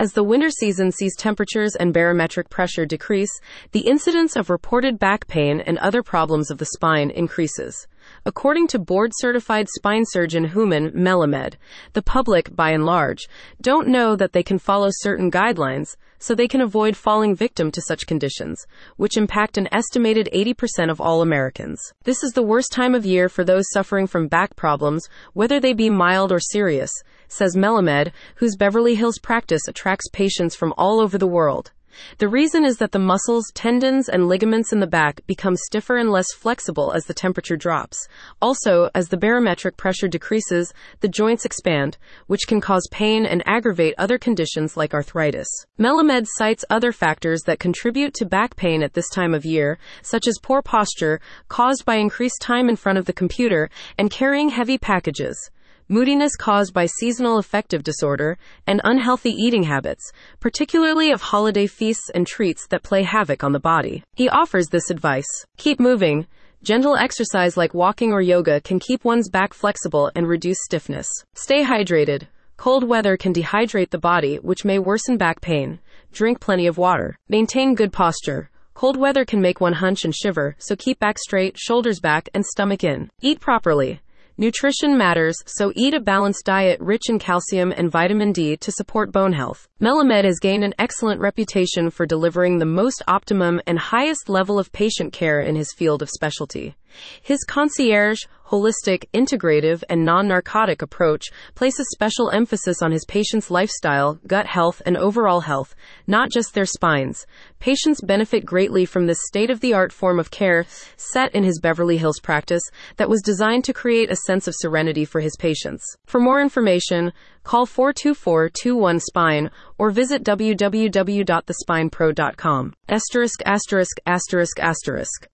As the winter season sees temperatures and barometric pressure decrease, the incidence of reported back pain and other problems of the spine increases. According to board certified spine surgeon Hooman Melamed, the public, by and large, don't know that they can follow certain guidelines, so they can avoid falling victim to such conditions, which impact an estimated 80% of all Americans. This is the worst time of year for those suffering from back problems, whether they be mild or serious, says Melamed, whose Beverly Hills practice attracts patients from all over the world. The reason is that the muscles, tendons, and ligaments in the back become stiffer and less flexible as the temperature drops. Also, as the barometric pressure decreases, the joints expand, which can cause pain and aggravate other conditions like arthritis. Melamed cites other factors that contribute to back pain at this time of year, such as poor posture caused by increased time in front of the computer and carrying heavy packages moodiness caused by seasonal affective disorder, and unhealthy eating habits, particularly of holiday feasts and treats that play havoc on the body. He offers this advice Keep moving. Gentle exercise like walking or yoga can keep one's back flexible and reduce stiffness. Stay hydrated. Cold weather can dehydrate the body, which may worsen back pain. Drink plenty of water. Maintain good posture. Cold weather can make one hunch and shiver, so keep back straight, shoulders back, and stomach in. Eat properly. Nutrition matters, so eat a balanced diet rich in calcium and vitamin D to support bone health. Melamed has gained an excellent reputation for delivering the most optimum and highest level of patient care in his field of specialty. His concierge, holistic, integrative, and non narcotic approach places special emphasis on his patients' lifestyle, gut health, and overall health, not just their spines. Patients benefit greatly from this state of the art form of care set in his Beverly Hills practice that was designed to create a sense of serenity for his patients. For more information, call 424 21 Spine or visit www.thespinepro.com. Asterisk, asterisk, asterisk, asterisk.